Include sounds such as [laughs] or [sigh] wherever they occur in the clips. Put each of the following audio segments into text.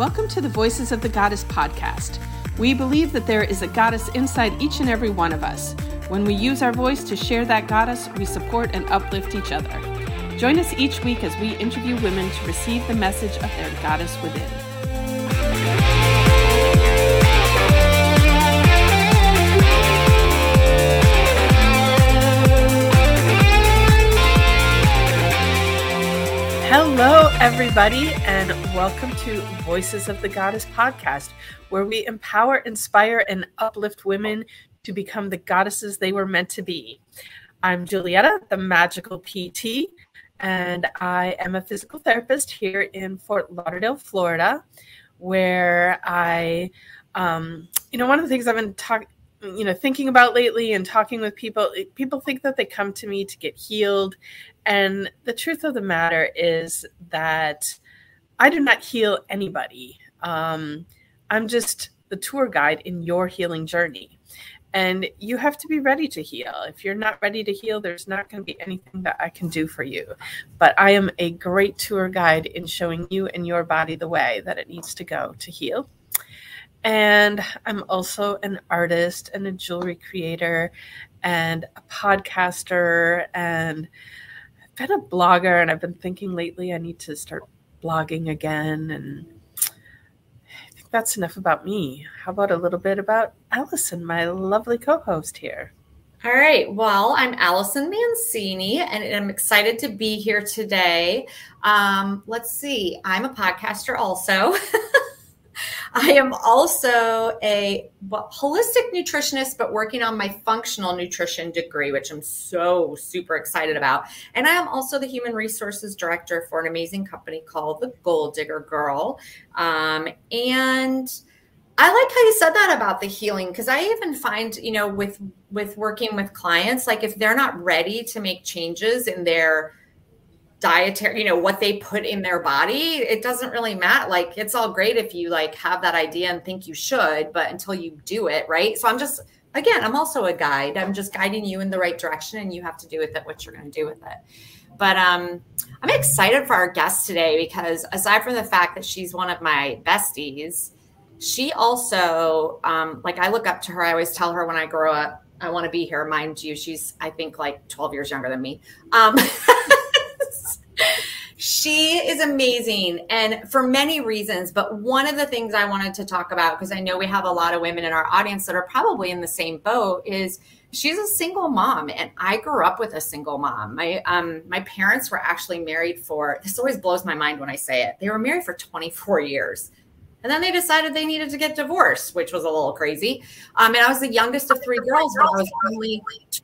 Welcome to the Voices of the Goddess podcast. We believe that there is a goddess inside each and every one of us. When we use our voice to share that goddess, we support and uplift each other. Join us each week as we interview women to receive the message of their goddess within. Hello, everybody, and welcome to Voices of the Goddess podcast, where we empower, inspire, and uplift women to become the goddesses they were meant to be. I'm Julietta, the magical PT, and I am a physical therapist here in Fort Lauderdale, Florida, where I, um, you know, one of the things I've been talking you know thinking about lately and talking with people people think that they come to me to get healed. And the truth of the matter is that i do not heal anybody. Um, i'm just the tour guide in your healing journey. And you have to be ready to heal. If you're not ready to heal there's not going to be anything that i can do for you. But i am a great tour guide in showing you and your body the way that it needs to go to heal and I'm also an artist and a jewelry creator and a podcaster. And I've been a blogger and I've been thinking lately I need to start blogging again. And I think that's enough about me. How about a little bit about Allison, my lovely co host here? All right. Well, I'm Allison Mancini, and I'm excited to be here today. Um, let's see. I'm a podcaster also. [laughs] I am also a holistic nutritionist, but working on my functional nutrition degree, which I'm so super excited about. And I am also the human resources director for an amazing company called the Gold Digger Girl. Um, and I like how you said that about the healing because I even find, you know, with with working with clients, like if they're not ready to make changes in their dietary you know what they put in their body it doesn't really matter. Like it's all great if you like have that idea and think you should but until you do it right? So i'm just again i'm also a guide. I'm just guiding you in the right direction and you have to do with it what you're going to do with it. But um i'm excited for our guest today because aside from the fact that she's one of my besties she also um like i look up to her. I always tell her when i grow up i want to be here. Mind you she's i think like 12 years younger than me. Um [laughs] she is amazing and for many reasons but one of the things i wanted to talk about because i know we have a lot of women in our audience that are probably in the same boat is she's a single mom and i grew up with a single mom my um my parents were actually married for this always blows my mind when i say it they were married for 24 years and then they decided they needed to get divorced, which was a little crazy. Um, and I was the youngest of three girls, but I was only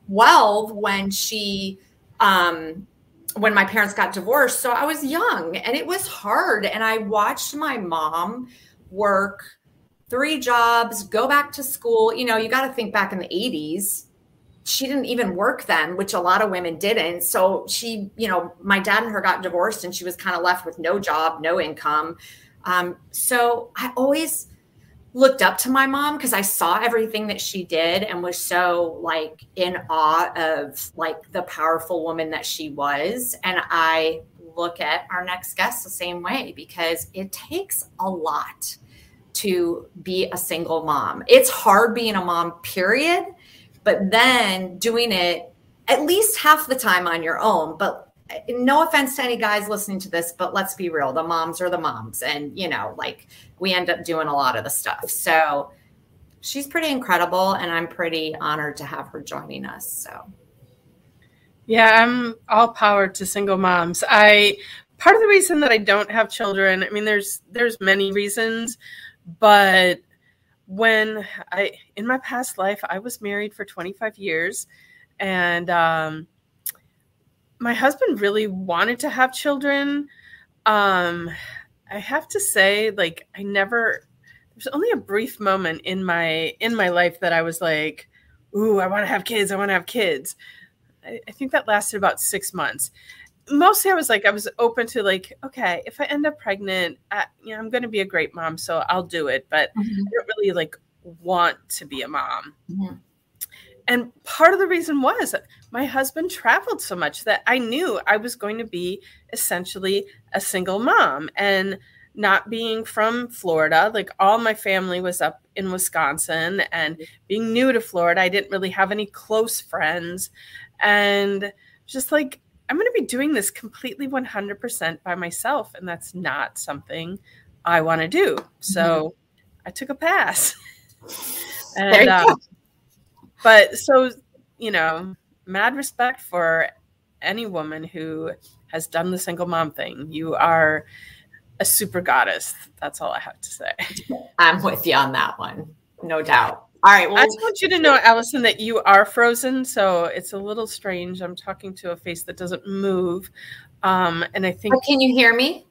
12 when she um, when my parents got divorced. So I was young and it was hard. And I watched my mom work three jobs, go back to school. You know, you got to think back in the 80s. She didn't even work then, which a lot of women didn't. So she, you know, my dad and her got divorced and she was kind of left with no job, no income. Um, so I always, looked up to my mom because I saw everything that she did and was so like in awe of like the powerful woman that she was. And I look at our next guest the same way because it takes a lot to be a single mom. It's hard being a mom, period. But then doing it at least half the time on your own. But no offense to any guys listening to this, but let's be real. The moms are the moms. And, you know, like we end up doing a lot of the stuff. So she's pretty incredible. And I'm pretty honored to have her joining us. So. Yeah, I'm all power to single moms. I part of the reason that I don't have children, I mean there's there's many reasons, but when I in my past life I was married for 25 years and um my husband really wanted to have children. Um, I have to say, like, I never. There's only a brief moment in my in my life that I was like, "Ooh, I want to have kids. I want to have kids." I, I think that lasted about six months. Mostly, I was like, I was open to like, okay, if I end up pregnant, I, you know, I'm going to be a great mom, so I'll do it. But mm-hmm. I don't really like want to be a mom. Mm-hmm and part of the reason was my husband traveled so much that I knew I was going to be essentially a single mom. And not being from Florida, like all my family was up in Wisconsin, and being new to Florida, I didn't really have any close friends. And just like, I'm going to be doing this completely 100% by myself. And that's not something I want to do. So mm-hmm. I took a pass. [laughs] and, uh, but so, you know, mad respect for any woman who has done the single mom thing. You are a super goddess. That's all I have to say. I'm with you on that one. No doubt. All right. Well, I just want you to know, Allison, that you are frozen. So it's a little strange. I'm talking to a face that doesn't move. Um, and I think. Oh, can you hear me?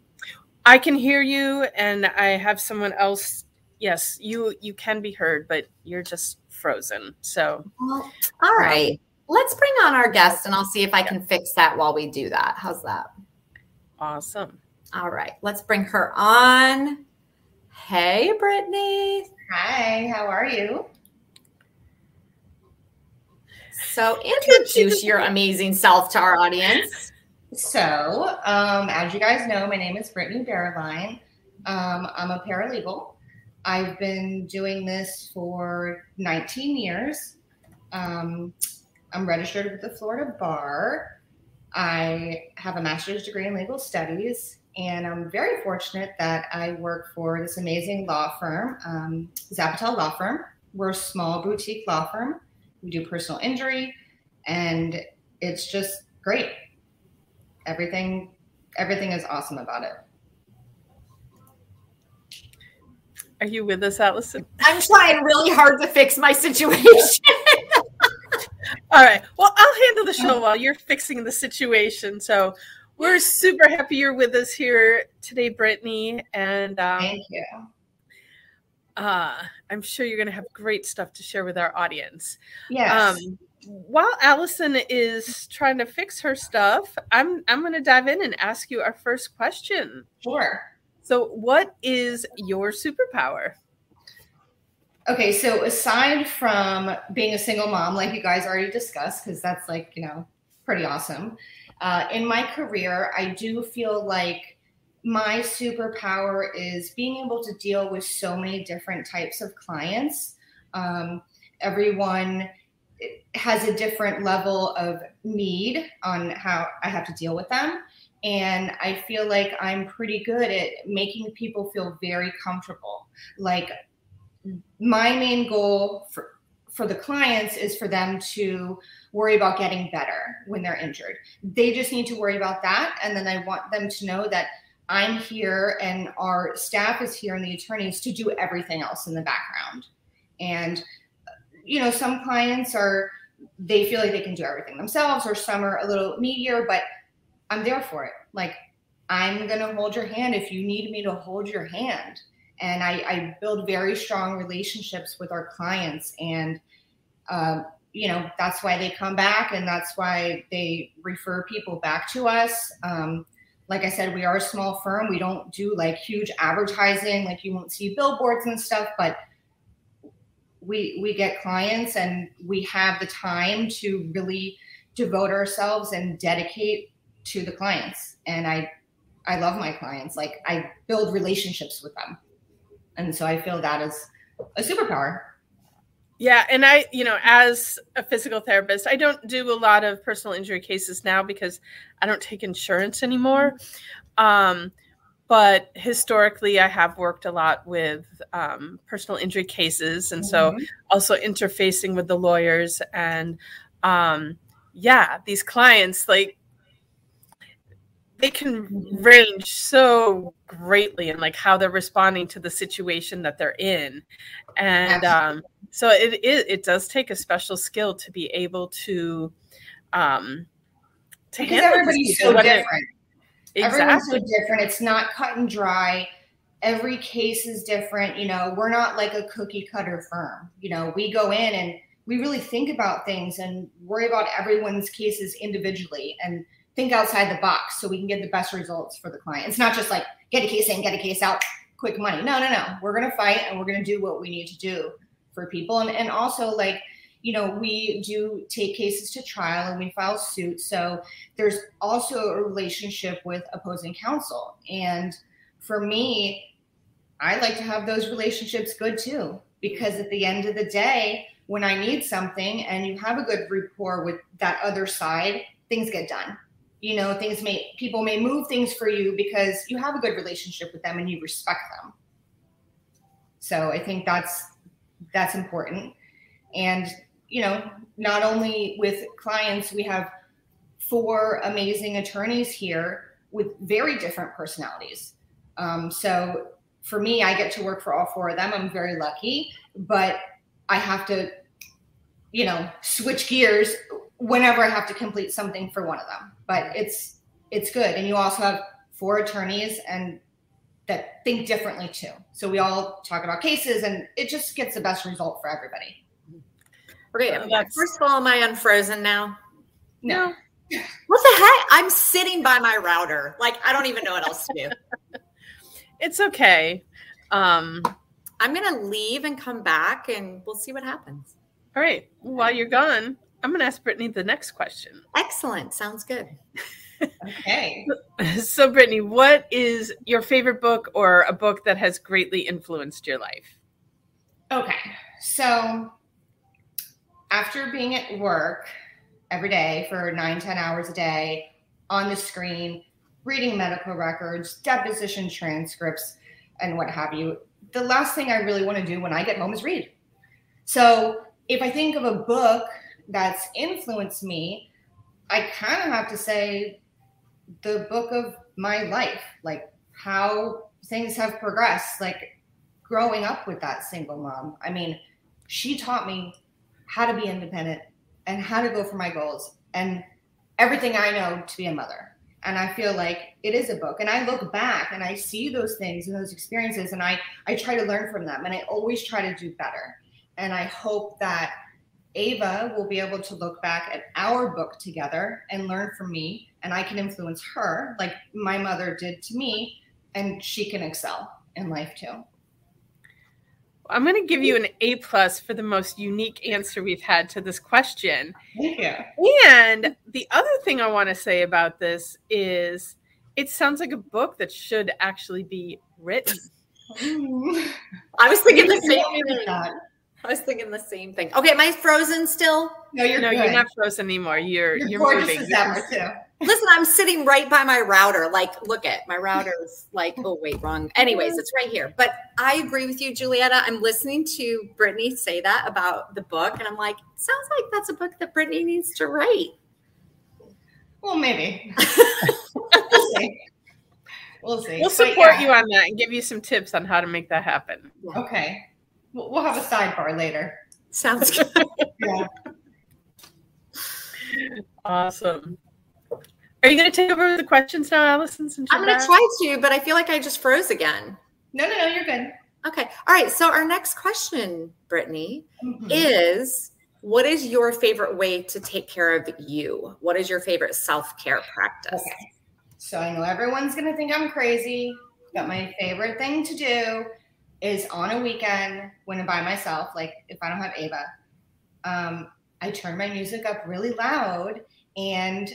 I can hear you, and I have someone else. Yes, you you can be heard, but you're just frozen. So. Well, all right. Um, Let's bring on our guest, and I'll see if I can fix that while we do that. How's that? Awesome. All right. Let's bring her on. Hey, Brittany. Hi. How are you? So introduce your [laughs] amazing self to our audience. So, um, as you guys know, my name is Brittany Bearline. Um, I'm a paralegal. I've been doing this for 19 years. Um, I'm registered with the Florida Bar. I have a master's degree in legal studies, and I'm very fortunate that I work for this amazing law firm, um, Zapatel Law Firm. We're a small boutique law firm we do personal injury, and it's just great. Everything, everything is awesome about it. Are you with us, Allison? I'm trying really hard to fix my situation. [laughs] All right. Well, I'll handle the show while you're fixing the situation. So we're super happy you're with us here today, Brittany. And um, thank you. Uh, I'm sure you're going to have great stuff to share with our audience. Yes. Um, while Allison is trying to fix her stuff, I'm I'm going to dive in and ask you our first question. Sure. So, what is your superpower? Okay, so aside from being a single mom, like you guys already discussed, because that's like you know pretty awesome. Uh, in my career, I do feel like my superpower is being able to deal with so many different types of clients. Um, everyone has a different level of need on how I have to deal with them. And I feel like I'm pretty good at making people feel very comfortable. Like my main goal for for the clients is for them to worry about getting better when they're injured. They just need to worry about that. And then I want them to know that I'm here and our staff is here and the attorneys to do everything else in the background. And, you know, some clients are, they feel like they can do everything themselves, or some are a little needier, but I'm there for it. Like, I'm to hold your hand if you need me to hold your hand. And I, I build very strong relationships with our clients. And, um, you know, that's why they come back and that's why they refer people back to us. Um, like I said, we are a small firm. We don't do like huge advertising, like you won't see billboards and stuff, but we we get clients and we have the time to really devote ourselves and dedicate to the clients. And I I love my clients. Like I build relationships with them. And so I feel that is a superpower. Yeah, and I, you know, as a physical therapist, I don't do a lot of personal injury cases now because I don't take insurance anymore. Um, but historically, I have worked a lot with um, personal injury cases, and so mm-hmm. also interfacing with the lawyers. And um, yeah, these clients, like they can range so greatly in like how they're responding to the situation that they're in. And um, so it, it it does take a special skill to be able to um to because everybody's so different. It, exactly. everyone's so different. It's not cut and dry. Every case is different you know we're not like a cookie cutter firm. You know we go in and we really think about things and worry about everyone's cases individually. And think outside the box so we can get the best results for the client. It's not just like get a case in, get a case out, quick money. No, no, no. We're going to fight and we're going to do what we need to do for people. And, and also, like, you know, we do take cases to trial and we file suits. So there's also a relationship with opposing counsel. And for me, I like to have those relationships good too, because at the end of the day, when I need something and you have a good rapport with that other side, things get done. You know, things may people may move things for you because you have a good relationship with them and you respect them. So I think that's that's important. And you know, not only with clients, we have four amazing attorneys here with very different personalities. Um, so for me, I get to work for all four of them. I'm very lucky, but I have to, you know, switch gears whenever I have to complete something for one of them. But it's it's good, and you also have four attorneys and that think differently too. So we all talk about cases, and it just gets the best result for everybody. Okay, first of all, am I unfrozen now? No. What the heck? I'm sitting by my router. Like I don't even know what else to do. [laughs] it's okay. Um, I'm gonna leave and come back, and we'll see what happens. All right. While you're gone, I'm gonna ask Brittany the next question. Excellent. Sounds good. okay. [laughs] So, Brittany, what is your favorite book or a book that has greatly influenced your life? Okay. So, after being at work every day for nine, 10 hours a day on the screen, reading medical records, deposition transcripts, and what have you, the last thing I really want to do when I get home is read. So if I think of a book that's influenced me, I kind of have to say the book of my life, like how things have progressed, like growing up with that single mom. I mean, she taught me how to be independent and how to go for my goals and everything I know to be a mother. And i feel like it is a book. And i look back and i see those things and those experiences and i i try to learn from them and i always try to do better. And i hope that ava will be able to look back at our book together and learn from me and i can influence her like my mother did to me and she can excel in life too I'm going to give you an A plus for the most unique answer we've had to this question. Thank you. And the other thing I want to say about this is it sounds like a book that should actually be written. [laughs] I was thinking the same thing. I was thinking the same thing. Okay, am I frozen still? No, you're no, good. you're not frozen anymore. You're you're, you're gorgeous moving. as ever too. Listen, I'm sitting right by my router. Like, look at my router's like, oh wait, wrong. Anyways, it's right here. But I agree with you, Julietta. I'm listening to Brittany say that about the book, and I'm like, sounds like that's a book that Brittany needs to write. Well, maybe. [laughs] we'll see. We'll see. We'll But support yeah. you on that and give you some tips on how to make that happen. Okay. We'll we'll have a sidebar later. Sounds [laughs] good. Yeah. Awesome. Are you going to take over the questions now, Allison? Since I'm going to try to, but I feel like I just froze again. No, no, no, you're good. Okay. All right. So our next question, Brittany, Mhm. is what is your favorite way to take care of you? What is your favorite self-care practice? Okay. So I know everyone's gonna think I'm crazy, but my favorite thing to do is on a weekend when I'm by myself, like if I don't have Ava, um, I turn my music up really loud and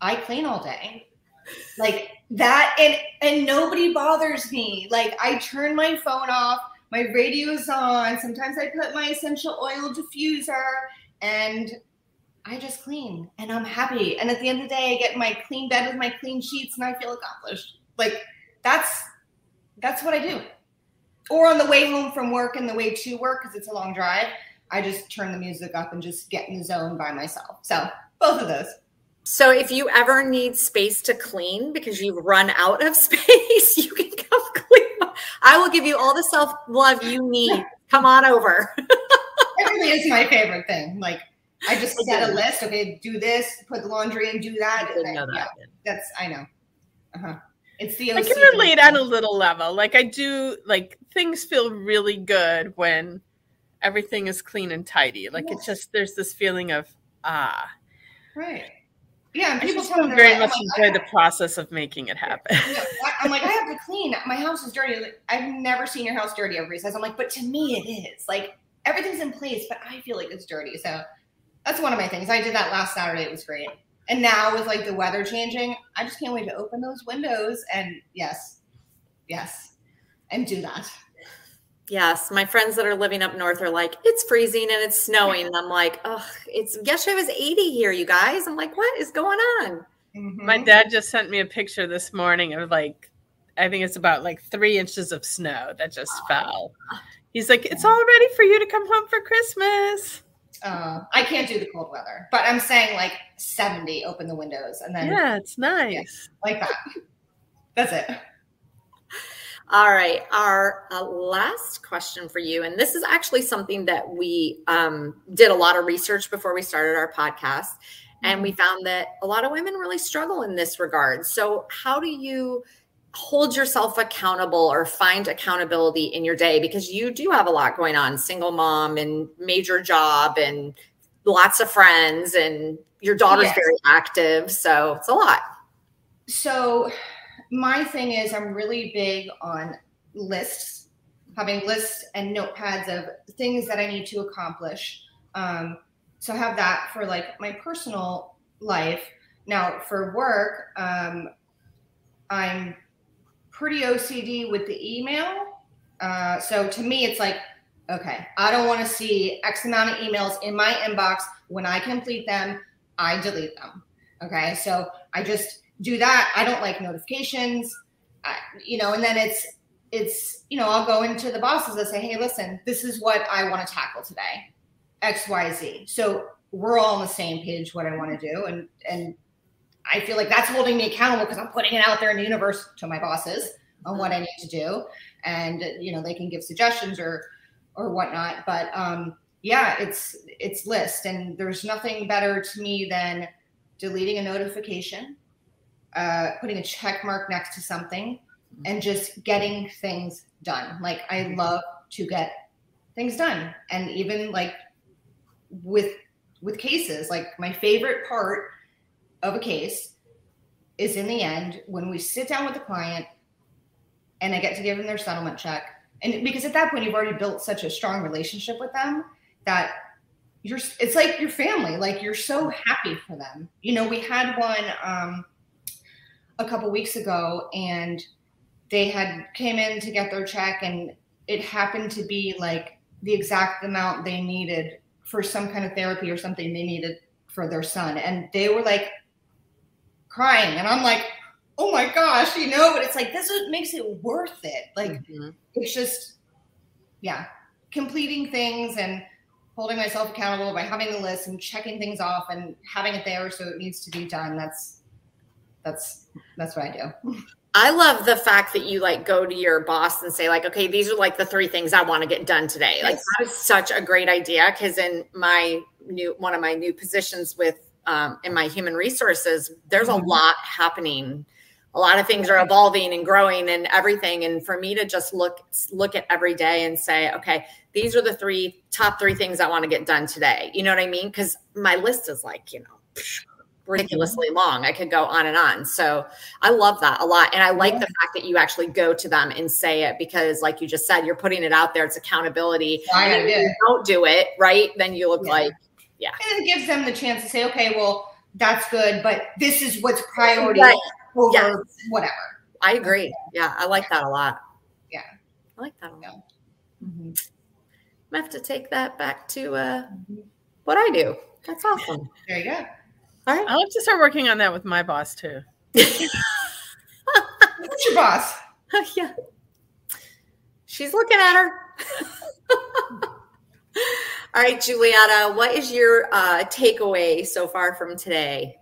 I clean all day. Like that and and nobody bothers me. Like I turn my phone off, my radio's on, sometimes I put my essential oil diffuser and I just clean and I'm happy. And at the end of the day, I get my clean bed with my clean sheets and I feel accomplished. Like that's that's what I do. Or on the way home from work and the way to work because it's a long drive, I just turn the music up and just get in the zone by myself. So both of those. So if you ever need space to clean because you've run out of [laughs] space, you can come clean. I will give you all the self love you need. Come on over. [laughs] It really is my favorite thing. Like I just set a list. Okay, do this, put the laundry and do that. I didn't and know that. yeah, that's I know. Uh-huh. It's the I can relate on a little level. Like I do, like things feel really good when everything is clean and tidy. Like it just there's this feeling of ah. Right. Yeah, people just tell me don't they're very like, much "Oh my enjoy the process of making it happen. I- I'm like, I have to [laughs] clean. My house is dirty. Like, I've never seen your house dirty. Everybody says. I'm like, but to me, it is. Like everything's in place, but I feel like it's dirty. So that's one of my things. I did that last Saturday. It was great. And now with like the weather changing, I just can't wait to open those windows. And yes, Yes. And do that. Yes, my friends that are living up north are like, it's freezing and it's snowing. And I'm like, oh, it's yesterday was 80 here, you guys. I'm like, what is going on? Mm-hmm. My dad just sent me a picture this morning of like, I think it's about like three inches of snow that just oh. fell. He's like, it's all ready for you to come home for Christmas. Uh, I can't do the cold weather, but I'm saying like 70, open the windows and then. Yeah, it's nice. Yeah, like that. That's it. All right. Our uh, last question for you, and this is actually something that we um, did a lot of research before we started our podcast, and we mm-hmm. found that a lot of women really struggle in this regard. So, how do you hold yourself accountable or find accountability in your day? Because you do have a lot going on single mom and major job and lots of friends, and your daughter's yes. very active. So, it's a lot. So, my thing is I'm really big on lists, having lists and notepads of things that I need to accomplish. Um, so I have that for like my personal life. Now for work, um, I'm pretty OCD with the email. Uh, so to me, it's like, okay, I don't want to see X amount of emails in my inbox. When I complete them, I delete them. Okay, so I just do that. I don't like notifications, I, you know, and then it's, it's, you know, I'll go into the bosses and say, hey, listen, this is what I want to tackle today, X, Y, Z. So we're all on the same page what I want to do. And, and I feel like that's holding me accountable because I'm putting it out there in the universe to my bosses on what I need to do. And, you know, they can give suggestions or, or whatnot. But, um, yeah, it's, it's list. And there's nothing better to me than deleting a notification uh, putting a check mark next to something and just getting things done. Like I love to get things done. And even like with with cases, like my favorite part of a case is in the end when we sit down with the client and I get to give them their settlement check. And because at that point you've already built such a strong relationship with them that you're it's like your family, like you're so happy for them. You know, we had one um a couple weeks ago and they had came in to get their check and it happened to be like the exact amount they needed for some kind of therapy or something they needed for their son and they were like crying and i'm like oh my gosh you know but it's like this is what makes it worth it like mm-hmm. it's just yeah completing things and holding myself accountable by having a list and checking things off and having it there so it needs to be done that's that's that's what I do. I love the fact that you like go to your boss and say like, okay, these are like the three things I want to get done today. Like that is such a great idea because in my new one of my new positions with um, in my human resources, there's mm-hmm. a lot happening. A lot of things are evolving and growing and everything. And for me to just look look at every day and say, okay, these are the three top three things I want to get done today. You know what I mean? Because my list is like, you know, ridiculously long. I could go on and on. So I love that a lot. And I like yeah. the fact that you actually go to them and say it because, like you just said, you're putting it out there. It's accountability. I and if you don't do it, right, then you look yeah. like, yeah. And it gives them the chance to say, okay, well, that's good, but this is what's priority right. over yes. whatever. I agree. Yeah, I like that a lot. Yeah. I like that a lot. Mm-hmm. I have to take that back to uh, mm-hmm. what I do. That's awesome. There you go. All right. I'll have to start working on that with my boss too. [laughs] Who's your boss? [laughs] yeah. She's looking at her. [laughs] All right, Juliana, what is your uh, takeaway so far from today?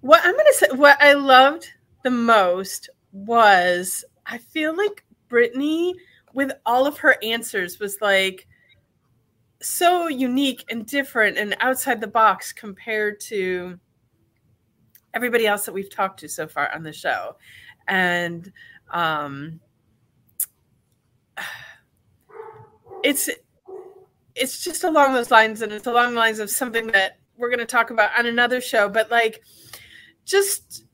What I'm going to say, what I loved the most was I feel like Brittany, with all of her answers, was like, so unique and different and outside the box compared to everybody else that we've talked to so far on the show. And um, [sighs] it's it's just along those lines and it's along the lines of something that we're going to talk about on another show but like just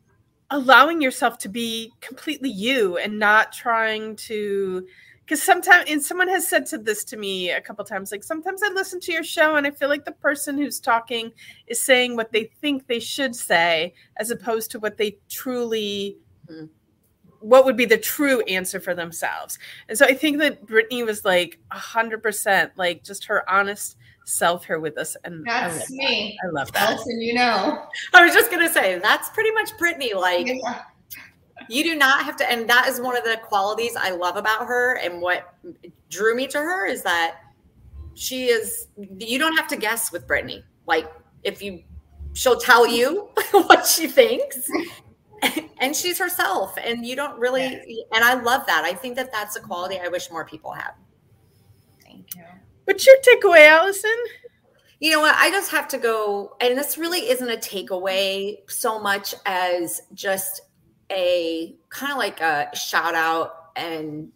allowing yourself to be completely you and not trying to because sometimes and someone has said to this to me a couple times like sometimes i listen to your show and i feel like the person who's talking is saying what they think they should say as opposed to what they truly mm-hmm. What would be the true answer for themselves. And so I think that Brittany was like a hundred percent like just her honest self here with us. And that's I me. That. I love that. Listen, you know. I was just gonna say that's pretty much Brittany. Like yeah. you do not have to, and that is one of the qualities I love about her and what drew me to her is that she is you don't have to guess with Brittany. Like if you she'll tell you [laughs] what she thinks and she's herself and you don't really and i love that. I think that that's a quality i wish more people had. Thank you. What's your takeaway allison? You know what? I just have to go and this really isn't a takeaway so much as just a kind of like a shout out and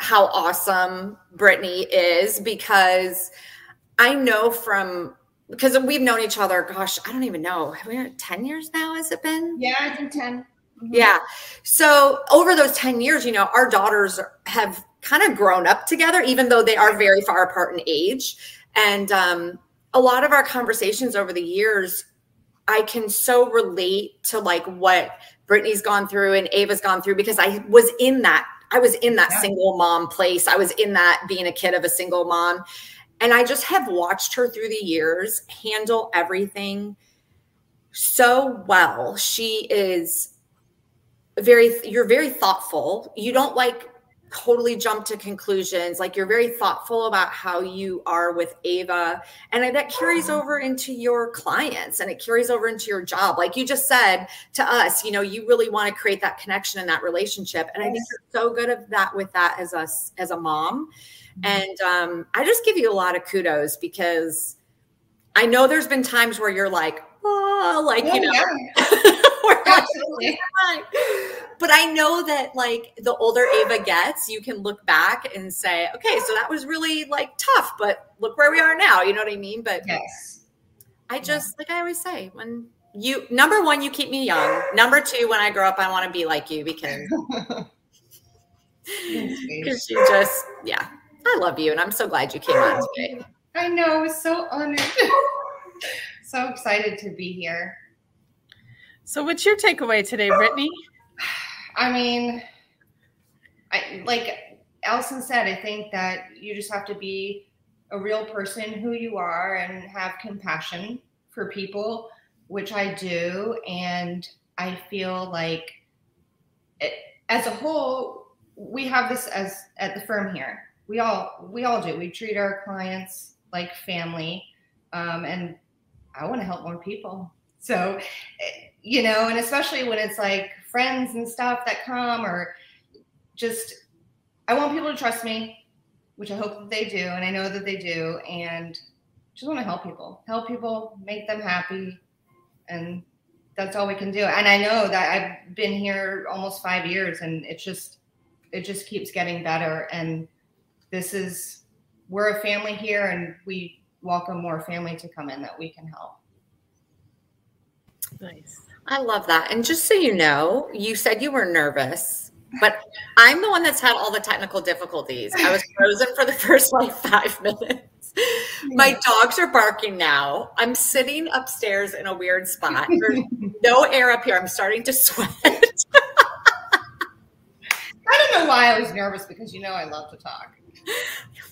how awesome brittany is because i know from because we've known each other, gosh, I don't even know. Have we 10 years now? Has it been? Yeah, I think 10. Mm-hmm. Yeah. So over those 10 years, you know, our daughters have kind of grown up together, even though they are very far apart in age. And um, a lot of our conversations over the years, I can so relate to like what Brittany's gone through and Ava's gone through because I was in that. I was in that yeah. single mom place. I was in that being a kid of a single mom. And I just have watched her through the years handle everything so well. She is very, you're very thoughtful. You don't like totally jump to conclusions. Like you're very thoughtful about how you are with Ava. And that carries over into your clients and it carries over into your job. Like you just said to us, you know, you really want to create that connection and that relationship. And I think you're so good at that with that as us as a mom. And um, I just give you a lot of kudos because I know there's been times where you're like, oh, like, you know, [laughs] Absolutely. but I know that like the older Ava gets, you can look back and say, okay, so that was really like tough, but look where we are now. You know what I mean? But yes, I just, like I always say, when you, number one, you keep me young. Number two, when I grow up, I want to be like you because. [laughs] Because you just, yeah, I love you, and I'm so glad you came on today. I know, I was so honored. [laughs] so excited to be here. So, what's your takeaway today, Brittany? [sighs] I mean, I like Allison said. I think that you just have to be a real person, who you are, and have compassion for people, which I do, and I feel like, it, as a whole, we have this as at the firm here we all we all do. We treat our clients like family, um, and I want to help more people. So, you know, and especially when it's like friends and stuff that come, or just I want people to trust me, which I hope that they do, and I know that they do, and just want to help people, help people, make them happy, and that's all we can do. And I know that I've been here almost five years, and it's just it just keeps getting better and this is we're a family here and we welcome more family to come in that we can help. Nice. I love that. And just so you know, you said you were nervous, but I'm the one that's had all the technical difficulties. I was frozen for the first like five minutes. Hmm. My dogs are barking now. I'm sitting upstairs in a weird spot. There's no air up here. I'm starting to sweat. I don't know why I was nervous because you know I love to talk.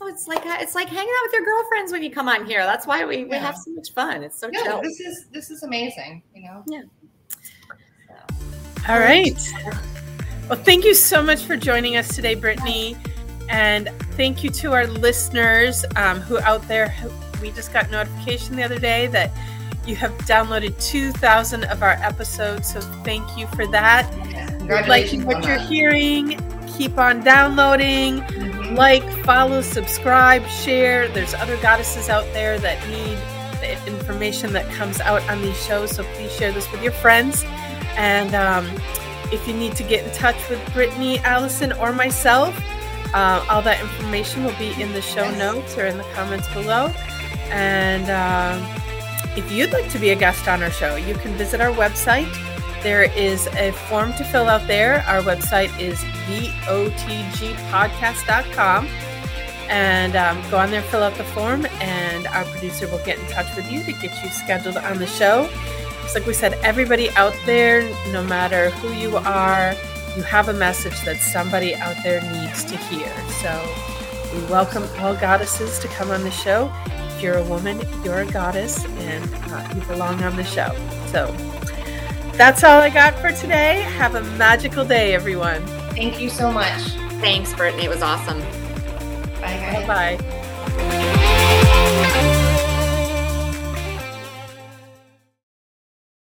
it's like uh, it's like hanging out with your girlfriends when you come on here. That's why we, we yeah. have so much fun. It's so no, chill. This is this is amazing. You know. Yeah. All right. Well, thank you so much for joining us today, Brittany, and thank you to our listeners um, who out there. We just got notification the other day that you have downloaded 2,000 of our episodes, so thank you for that. Liking what you're hearing, keep on downloading like, follow, subscribe, share. There's other goddesses out there that need the information that comes out on these shows. So please share this with your friends. And um, if you need to get in touch with Brittany, Allison, or myself, uh, all that information will be in the show notes or in the comments below. And uh, if you'd like to be a guest on our show, you can visit our website there is a form to fill out there. Our website is theotgpodcast.com. And um, go on there, fill out the form, and our producer will get in touch with you to get you scheduled on the show. Just like we said, everybody out there, no matter who you are, you have a message that somebody out there needs to hear. So we welcome all goddesses to come on the show. If you're a woman, you're a goddess, and uh, you belong on the show. So that's all I got for today. Have a magical day, everyone. Thank you so much. Thanks, Brittany. It was awesome. Bye, guys. Bye bye.